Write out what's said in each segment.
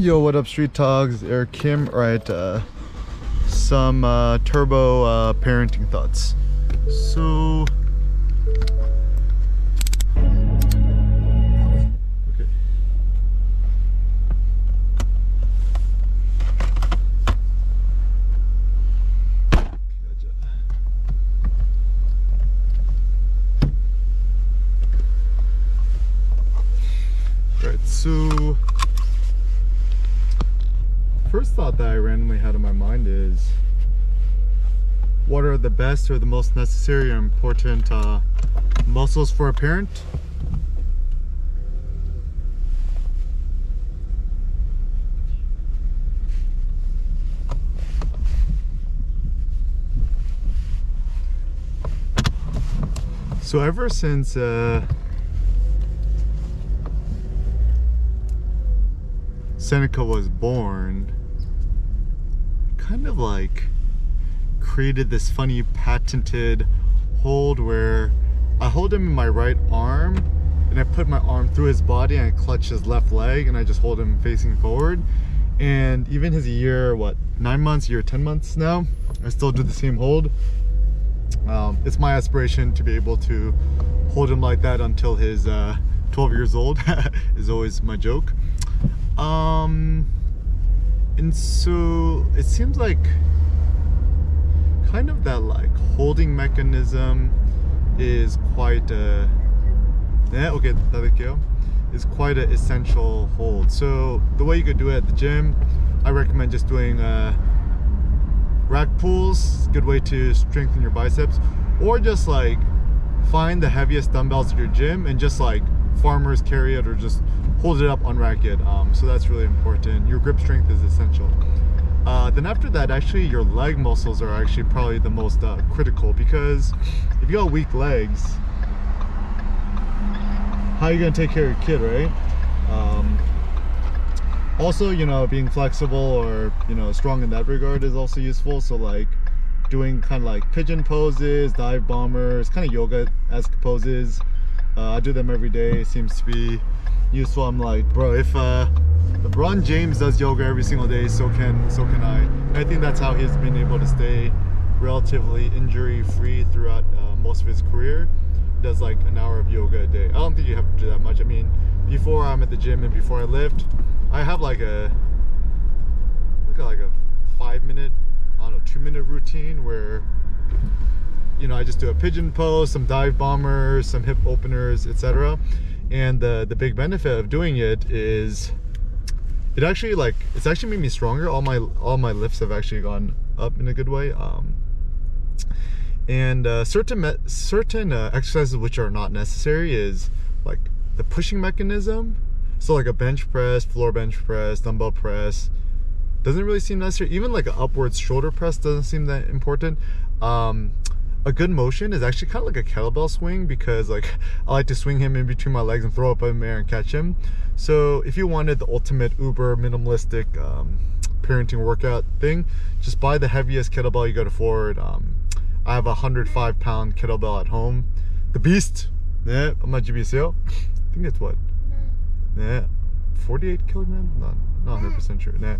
Yo, what up, Street Talks? Eric Kim, right? Uh, some uh, turbo uh, parenting thoughts. So, okay. Right, so first thought that I randomly had in my mind is what are the best or the most necessary or important uh, muscles for a parent? So ever since uh, Seneca was born, kind of like created this funny patented hold where I hold him in my right arm and I put my arm through his body and I clutch his left leg and I just hold him facing forward. And even his year, what, nine months, year 10 months now, I still do the same hold. Um, it's my aspiration to be able to hold him like that until his uh, 12 years old is always my joke. Um, and so it seems like kind of that like holding mechanism is quite a yeah, okay, thank is quite an essential hold. So the way you could do it at the gym, I recommend just doing uh, rack pulls, good way to strengthen your biceps, or just like find the heaviest dumbbells at your gym and just like farmers carry it or just hold it up, unrack it. Um, so that's really important. Your grip strength is essential. Uh, then after that, actually your leg muscles are actually probably the most uh, critical because if you got weak legs, how are you gonna take care of your kid, right? Um, also, you know, being flexible or you know strong in that regard is also useful. So like doing kind of like pigeon poses, dive bombers, kind of yoga-esque poses. Uh, I do them every day. It seems to be useful. I'm like, bro, if uh, LeBron James does yoga every single day, so can so can I. I think that's how he's been able to stay relatively injury-free throughout uh, most of his career. Does like an hour of yoga a day. I don't think you have to do that much. I mean, before I'm at the gym and before I lift, I have like a like a, like a five-minute, I don't know, two-minute routine where you know I just do a pigeon pose, some dive bombers, some hip openers, etc and the the big benefit of doing it is it actually like it's actually made me stronger. All my all my lifts have actually gone up in a good way um and uh, certain certain uh, exercises which are not necessary is like the pushing mechanism. So like a bench press floor bench press dumbbell press doesn't really seem necessary. Even like an upwards shoulder press doesn't seem that important. Um a good motion is actually kind of like a kettlebell swing because like I like to swing him in between my legs and throw up in the air and catch him. So if you wanted the ultimate uber minimalistic um, parenting workout thing, just buy the heaviest kettlebell you could afford. Um, I have a 105 pound kettlebell at home. The beast, yeah, I'm not GBCO. I think that's what, yeah, 48 kilograms. Not not 100 percent sure. Yeah.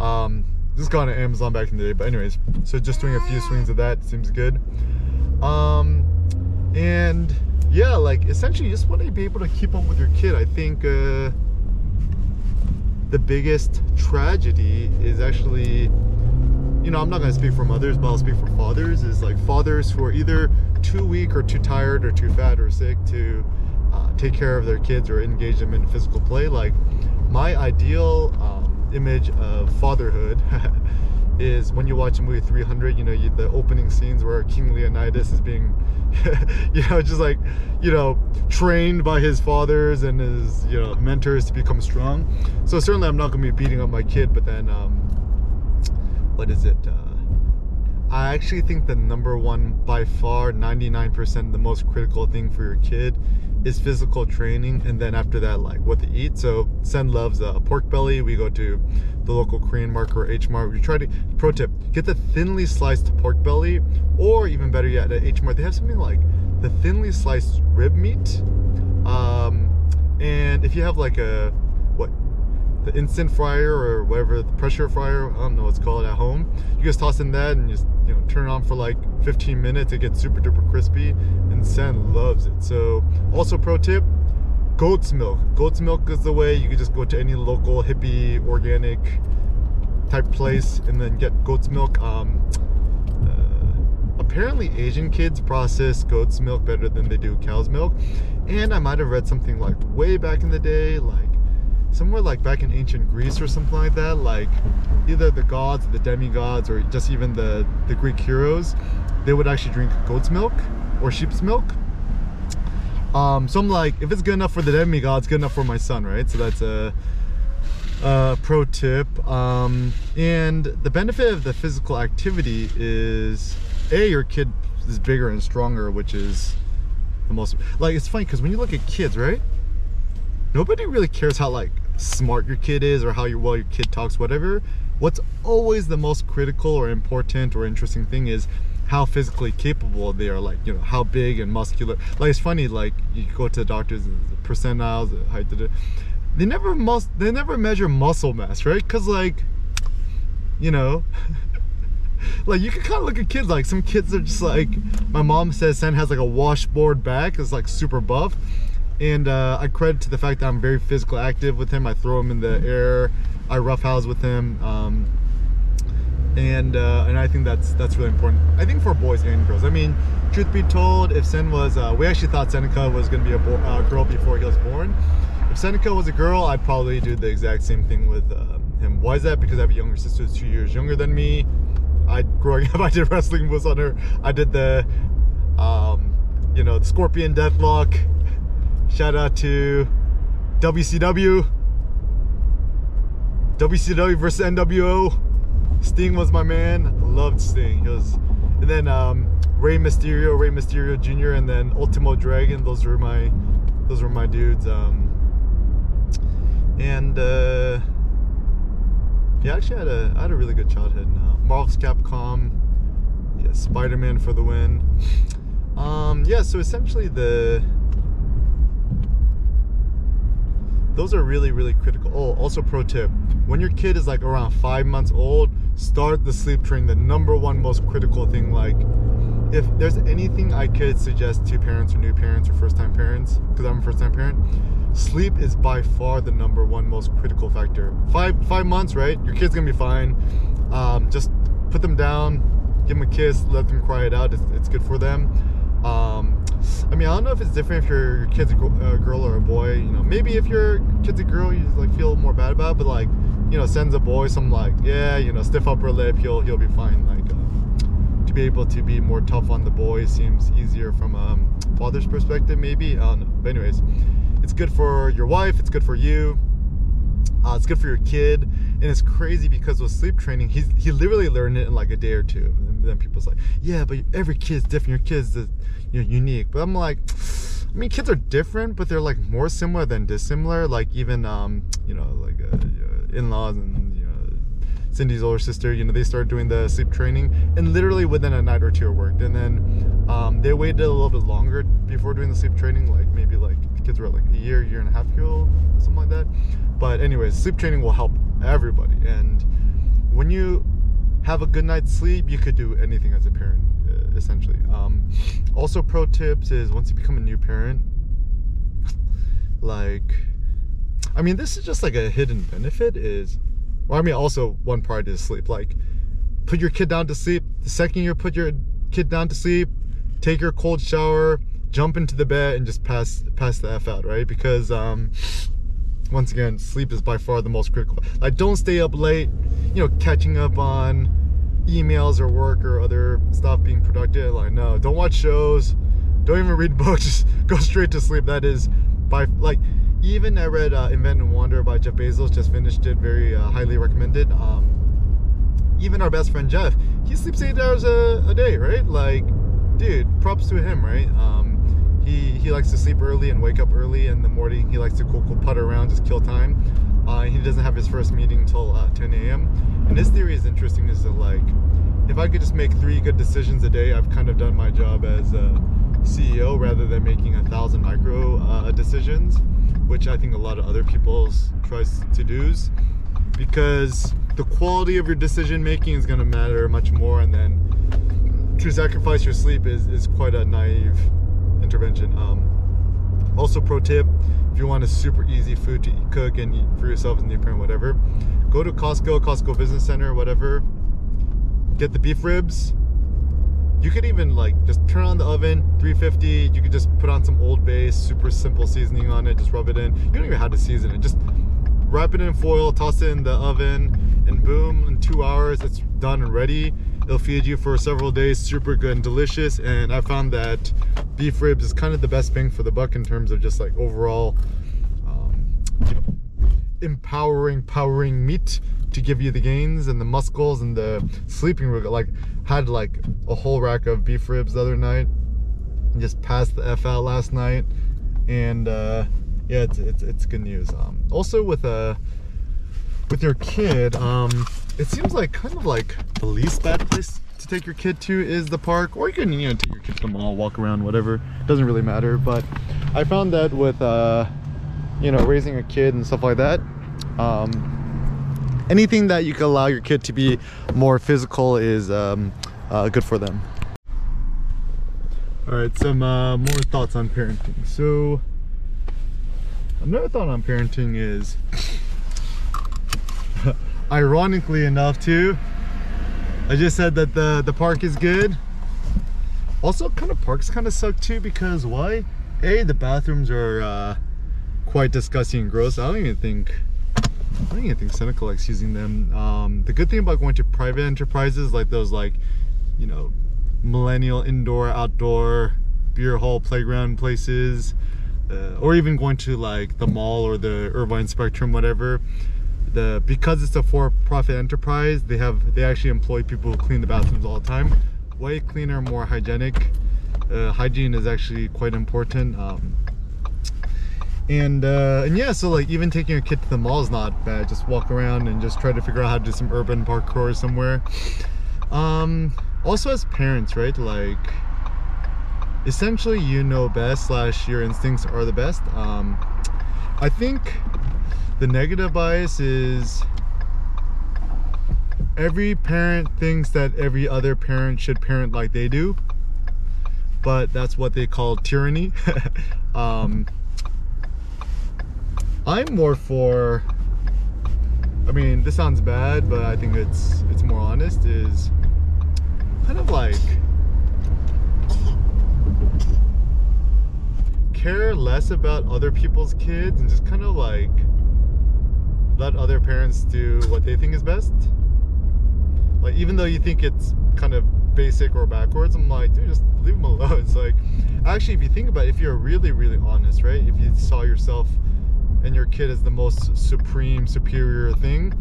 Um, this got on Amazon back in the day, but anyways, so just doing a few swings of that seems good. Um, and yeah, like essentially, you just want to be able to keep up with your kid. I think uh, the biggest tragedy is actually, you know, I'm not gonna speak for mothers, but I'll speak for fathers. Is like fathers who are either too weak or too tired or too fat or sick to uh, take care of their kids or engage them in physical play. Like my ideal. Um, image of fatherhood is when you watch a movie 300 you know you, the opening scenes where king leonidas is being you know just like you know trained by his fathers and his you know mentors to become strong. So certainly i'm not going to be beating up my kid but then um what is it uh, i actually think the number one by far 99% the most critical thing for your kid is physical training and then after that like what to eat. So sen loves uh, pork belly. We go to the local korean market or h mart. We try to pro tip get the thinly sliced pork belly or even better yet at h mart they have something like the thinly sliced rib meat. Um, and if you have like a what the instant fryer or whatever the pressure fryer. I don't know what's called at home. You just toss in that and just you know turn it on for like 15 minutes. It gets super duper crispy, and Sen loves it. So also pro tip. Goat's milk. Goat's milk is the way you can just go to any local hippie organic type place and then get goat's milk. Um, uh, apparently, Asian kids process goat's milk better than they do cow's milk. And I might have read something like way back in the day, like somewhere like back in ancient Greece or something like that, like either the gods, the demigods, or just even the, the Greek heroes, they would actually drink goat's milk or sheep's milk. Um, so I'm like, if it's good enough for the demigods, good enough for my son, right? So that's a, a pro tip. Um, and the benefit of the physical activity is, A, your kid is bigger and stronger, which is the most, like, it's funny because when you look at kids, right? nobody really cares how like smart your kid is or how your well your kid talks whatever what's always the most critical or important or interesting thing is how physically capable they are like you know how big and muscular. Like it's funny like you go to the doctors the percentiles the height they never mus they never measure muscle mass right? Because like you know like you can kind of look at kids like some kids are just like my mom says Sen has like a washboard back it's like super buff and uh, I credit to the fact that I'm very physical active with him. I throw him in the air, I roughhouse with him, um, and uh, and I think that's that's really important. I think for boys and girls. I mean, truth be told, if Sen was, uh, we actually thought Seneca was going to be a uh, girl before he was born. If Seneca was a girl, I'd probably do the exact same thing with uh, him. Why is that? Because I have a younger sister who's two years younger than me. I growing up, I did wrestling moves on her. I did the, um, you know, the scorpion deathlock Shout out to WCW. WCW versus NWO. Sting was my man. Loved Sting. He was, and then um, Rey Mysterio, Rey Mysterio Jr., and then Ultimo Dragon. Those were my, those were my dudes. Um, and uh, yeah, actually, had a, I had a really good childhood. Uh, Marvel's Capcom, yeah, Spider-Man for the win. Um, yeah, so essentially the those are really really critical. Oh also pro tip when your kid is like around five months old start the sleep train the number one most critical thing like if there's anything i could suggest to parents or new parents or first time parents because i'm a first time parent sleep is by far the number one most critical factor. Five five months right? Your kid's gonna be fine. Um, just put them down give them a kiss let them cry it out it's, it's good for them. Um, I mean, I don't know if it's different if your kid's a girl or a boy. You know, maybe if your kid's a girl, you like feel more bad about. It, but like, you know, Sen's a boy some like, yeah, you know, stiff upper lip, he'll he'll be fine. Like, uh, to be able to be more tough on the boy seems easier from a um, father's perspective, maybe. I don't know. But anyways, it's good for your wife. It's good for you. Uh, it's good for your kid, and it's crazy because with sleep training, he he literally learned it in like a day or two. And then people's like, yeah, but every kid's different. Your kid's you know, unique. But I'm like, I mean, kids are different, but they're like more similar than dissimilar. Like even um, you know, like uh, in-laws and you know, Cindy's older sister. You know, they started doing the sleep training, and literally within a night or two, it worked. And then um, they waited a little bit longer before doing the sleep training, like maybe like the kids were like a year, year and a half old, something like that. But anyways, sleep training will help everybody. And when you have a good night's sleep, you could do anything as a parent, uh, essentially. Um, also, pro tips is once you become a new parent, like, I mean, this is just like a hidden benefit. Is, well, I mean, also one part is sleep. Like, put your kid down to sleep. The second you put your kid down to sleep, take your cold shower, jump into the bed, and just pass pass the f out, right? Because um, once again, sleep is by far the most critical. Like, don't stay up late, you know, catching up on emails or work or other stuff being productive. Like, no, don't watch shows, don't even read books, just go straight to sleep. That is by, like, even I read uh, Invent and Wander by Jeff Bezos, just finished it, very uh, highly recommended. Um, even our best friend Jeff, he sleeps eight hours a, a day, right? Like, dude, props to him, right? Um, he he likes to sleep early and wake up early in the morning. He likes to go, go putter around, just kill time. Uh, he doesn't have his first meeting until uh, 10 a.m. And his theory is interesting. Is that like, if I could just make three good decisions a day, I've kind of done my job as a CEO rather than making a thousand micro uh, decisions, which I think a lot of other people's tries to do's. because the quality of your decision making is going to matter much more and then to sacrifice your sleep is, is quite a naive intervention. Um, also pro tip if you want a super easy food to cook and eat for yourself and your parent whatever go to costco costco business center whatever. Get the beef ribs. You could even like just turn on the oven 350 you could just put on some Old Bay's super simple seasoning on it just rub it in. You don't even have to season it. Just wrap it in foil toss it in the oven and boom in two hours it's done and ready it'll feed you for several days super good and delicious and i found that beef ribs is kind of the best bang for the buck in terms of just like overall um, empowering powering meat to give you the gains and the muscles and the sleeping like had like a whole rack of beef ribs the other night. And just passed the f out last night and uh yeah it's it's, it's good news. Um also with uh with your kid um it seems like kind of like the least bad place to take your kid to is the park or you can you know take your kid to the mall walk around whatever doesn't really matter but i found that with uh you know raising a kid and stuff like that um anything that you can allow your kid to be more physical is um, uh, good for them. All right, some uh, more thoughts on parenting. So another thought on parenting is, ironically enough too, I just said that the, the park is good. Also, kind of parks kind of suck too because why? A, the bathrooms are uh, quite disgusting and gross. I don't even think I don't even think Seneca likes using them. Um, the good thing about going to private enterprises like those like, you know, millennial indoor, outdoor, beer hall, playground places, uh, or even going to like the mall or the Irvine Spectrum, whatever. The because it's a for-profit enterprise, they have they actually employ people who clean the bathrooms all the time. Way cleaner, more hygienic. Uh, hygiene is actually quite important. Um, and uh, and yeah so like even taking a kid to the mall is not bad just walk around and just try to figure out how to do some urban parkour somewhere um also as parents right like essentially you know best slash your instincts are the best um i think the negative bias is every parent thinks that every other parent should parent like they do but that's what they call tyranny. Um I'm more for I mean this sounds bad but I think it's it's more honest is kind of like care less about other people's kids and just kind of like let other parents do what they think is best like even though you think it's kind of basic or backwards i'm like dude just leave them alone it's like actually if you think about it if you're really really honest right if you saw yourself and your kid as the most supreme, superior thing.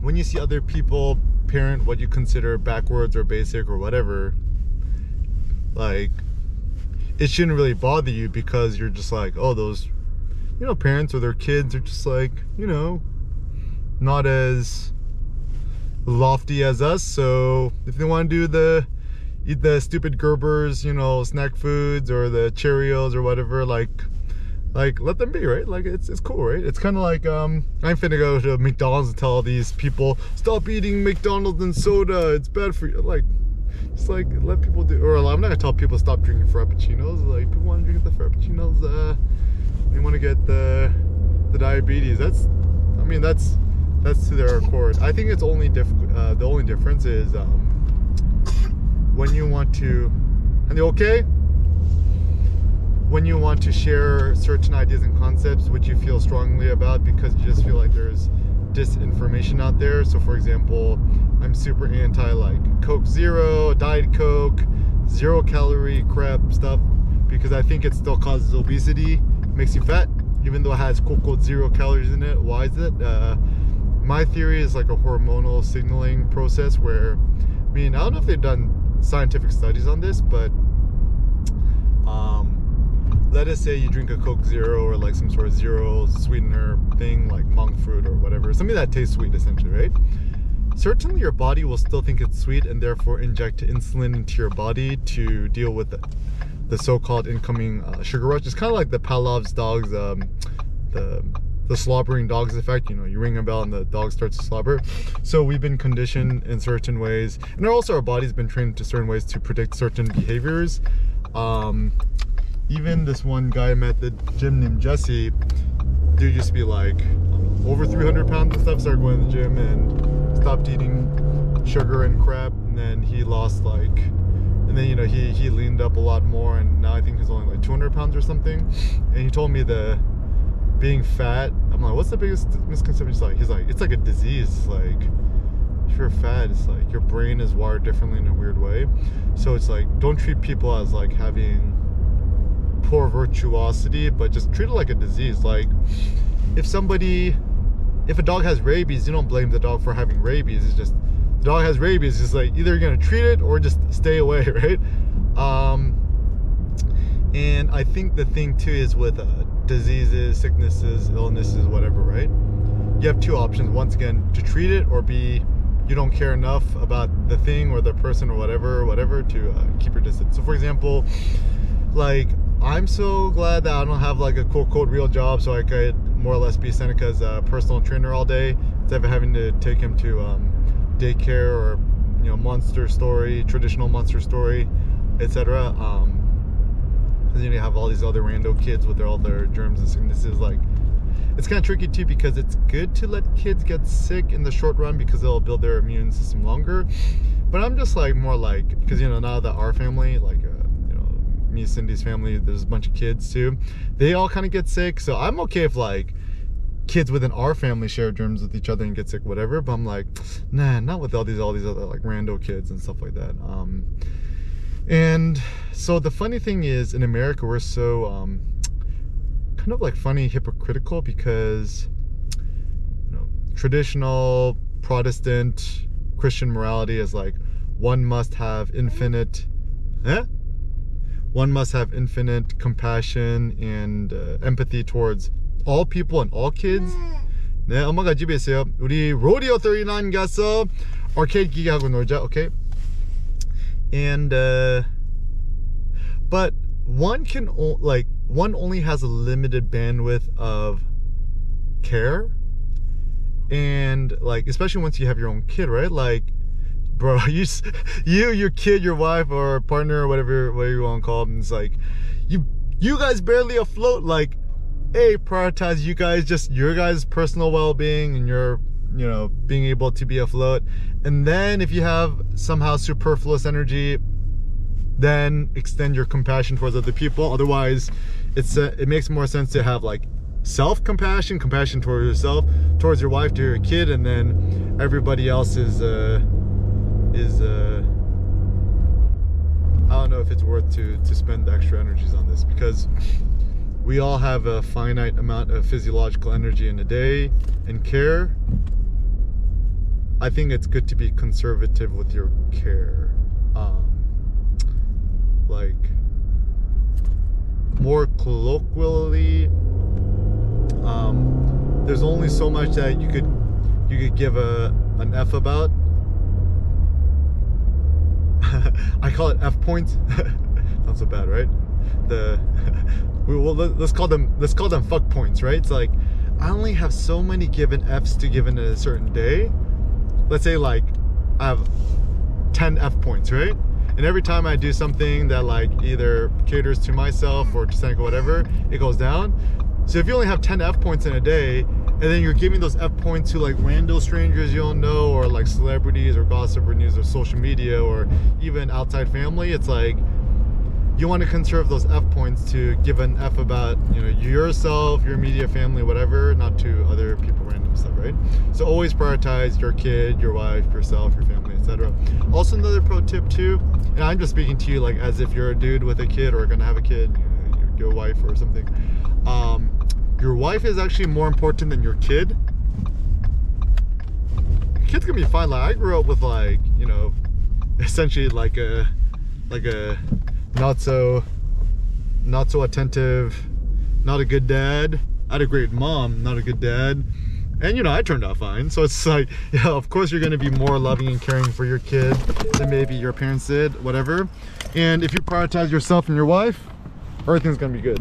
When you see other people parent what you consider backwards or basic or whatever, like it shouldn't really bother you because you're just like, oh, those, you know, parents or their kids are just like, you know, not as lofty as us. So if they want to do the eat the stupid Gerber's, you know, snack foods or the Cheerios or whatever, like like let them be right? Like it's, it's cool right? It's kind of like um i'm finna go to mcdonald's and tell all these people stop eating mcdonald's and soda it's bad for you. Like just like let people do or i'm not gonna tell people stop drinking frappuccinos. Like people want to drink the frappuccinos uh they want to get the the diabetes. That's i mean that's that's to their accord. I think it's only diff uh, the only difference is um when you want to and they okay? When you want to share certain ideas and concepts which you feel strongly about because you just feel like there's disinformation out there. So for example, I'm super anti like Coke Zero, Diet Coke, zero calorie crap stuff because I think it still causes obesity, makes you fat, even though it has quote unquote zero calories in it. Why is it? Uh, my theory is like a hormonal signaling process where, I mean, I don't know if they've done scientific studies on this, but um, let us say you drink a Coke Zero or like some sort of zero sweetener thing like monk fruit or whatever, something that tastes sweet essentially, right? Certainly your body will still think it's sweet and therefore inject insulin into your body to deal with the, the so-called incoming uh, sugar rush. It's kind of like the Pavlov's dogs, um, the the slobbering dogs effect you know you ring a bell and the dog starts to slobber so we've been conditioned in certain ways and also our body's been trained to certain ways to predict certain behaviors um, even this one guy I met at the gym named Jesse dude used to be like over 300 pounds and stuff started going to the gym and stopped eating sugar and crap and then he lost like and then you know he he leaned up a lot more and now I think he's only like 200 pounds or something and he told me the being fat, I'm like, what's the biggest misconception? He's like, he's like, it's like a disease. Like, if you're fat, it's like your brain is wired differently in a weird way. So it's like, don't treat people as like having poor virtuosity, but just treat it like a disease. Like, if somebody, if a dog has rabies, you don't blame the dog for having rabies. It's just, dog has rabies. It's like, either you're gonna treat it or just stay away, right? Um, and I think the thing too is with uh, diseases, sicknesses, illnesses, whatever, right? You have two options. Once again, to treat it or be you don't care enough about the thing or the person or whatever, whatever to uh, keep your distance. So, for example, like I'm so glad that I don't have like a quote quote real job, so I could more or less be Seneca's uh, personal trainer all day instead of having to take him to um, daycare or you know Montessori, traditional Montessori, etc. Um, because you, you have all these other rando kids with all their germs and sicknesses like it's kind of tricky too because it's good to let kids get sick in the short run because they'll build their immune system longer but i'm just like more like because you know now that our family like uh, you know me cindy's family there's a bunch of kids too they all kind of get sick so i'm okay if like kids within our family share germs with each other and get sick whatever but i'm like nah not with all these all these other like rando kids and stuff like that um and so the funny thing is, in America, we're so um, kind of like funny, hypocritical because you know, traditional Protestant Christian morality is like one must have infinite, eh? One must have infinite compassion and uh, empathy towards all people and all kids. 네, 엄마가 집에 있어요. 우리 로디오 39 가서 arcade 기계하고 놀자, okay? and uh but one can like one only has a limited bandwidth of care and like especially once you have your own kid right like bro you you your kid your wife or partner or whatever whatever you want to call them it's like you you guys barely afloat like hey prioritize you guys just your guys personal well-being and your you know being able to be afloat. And then if you have somehow superfluous energy then extend your compassion towards other people. Otherwise it's uh, it makes more sense to have like self-compassion compassion towards yourself towards your wife to your kid and then everybody else is uh is uh I don't know if it's worth to to spend extra energies on this because we all have a finite amount of physiological energy in a day and care I think it's good to be conservative with your care. Um, like more colloquially, um, there's only so much that you could you could give a an F about. I call it F points. Not so bad, right? The we will let's call them let's call them fuck points, right? It's like I only have so many given Fs to give in a certain day let's say like I have 10 F points, right? And every time I do something that like either caters to myself or to Seneca, whatever, it goes down. So if you only have 10 F points in a day, and then you're giving those F points to like random strangers you don't know, or like celebrities or gossip or news or social media or even outside family, it's like you want to conserve those F points to give an F about you know yourself, your media family, whatever, not to other people, random stuff, right? So always prioritize your kid, your wife, yourself, your family, etc. Also, another pro tip too, and I'm just speaking to you like as if you're a dude with a kid or gonna have a kid, you know, your wife or something. Um, your wife is actually more important than your kid. Your kid's gonna be fine. Like I grew up with like you know, essentially like a like a not so not so attentive not a good dad I had a great mom not a good dad. And you know I turned out fine. So it's like yeah of course you're gonna be more loving and caring for your kid than maybe your parents did whatever. And if you prioritize yourself and your wife everything's gonna be good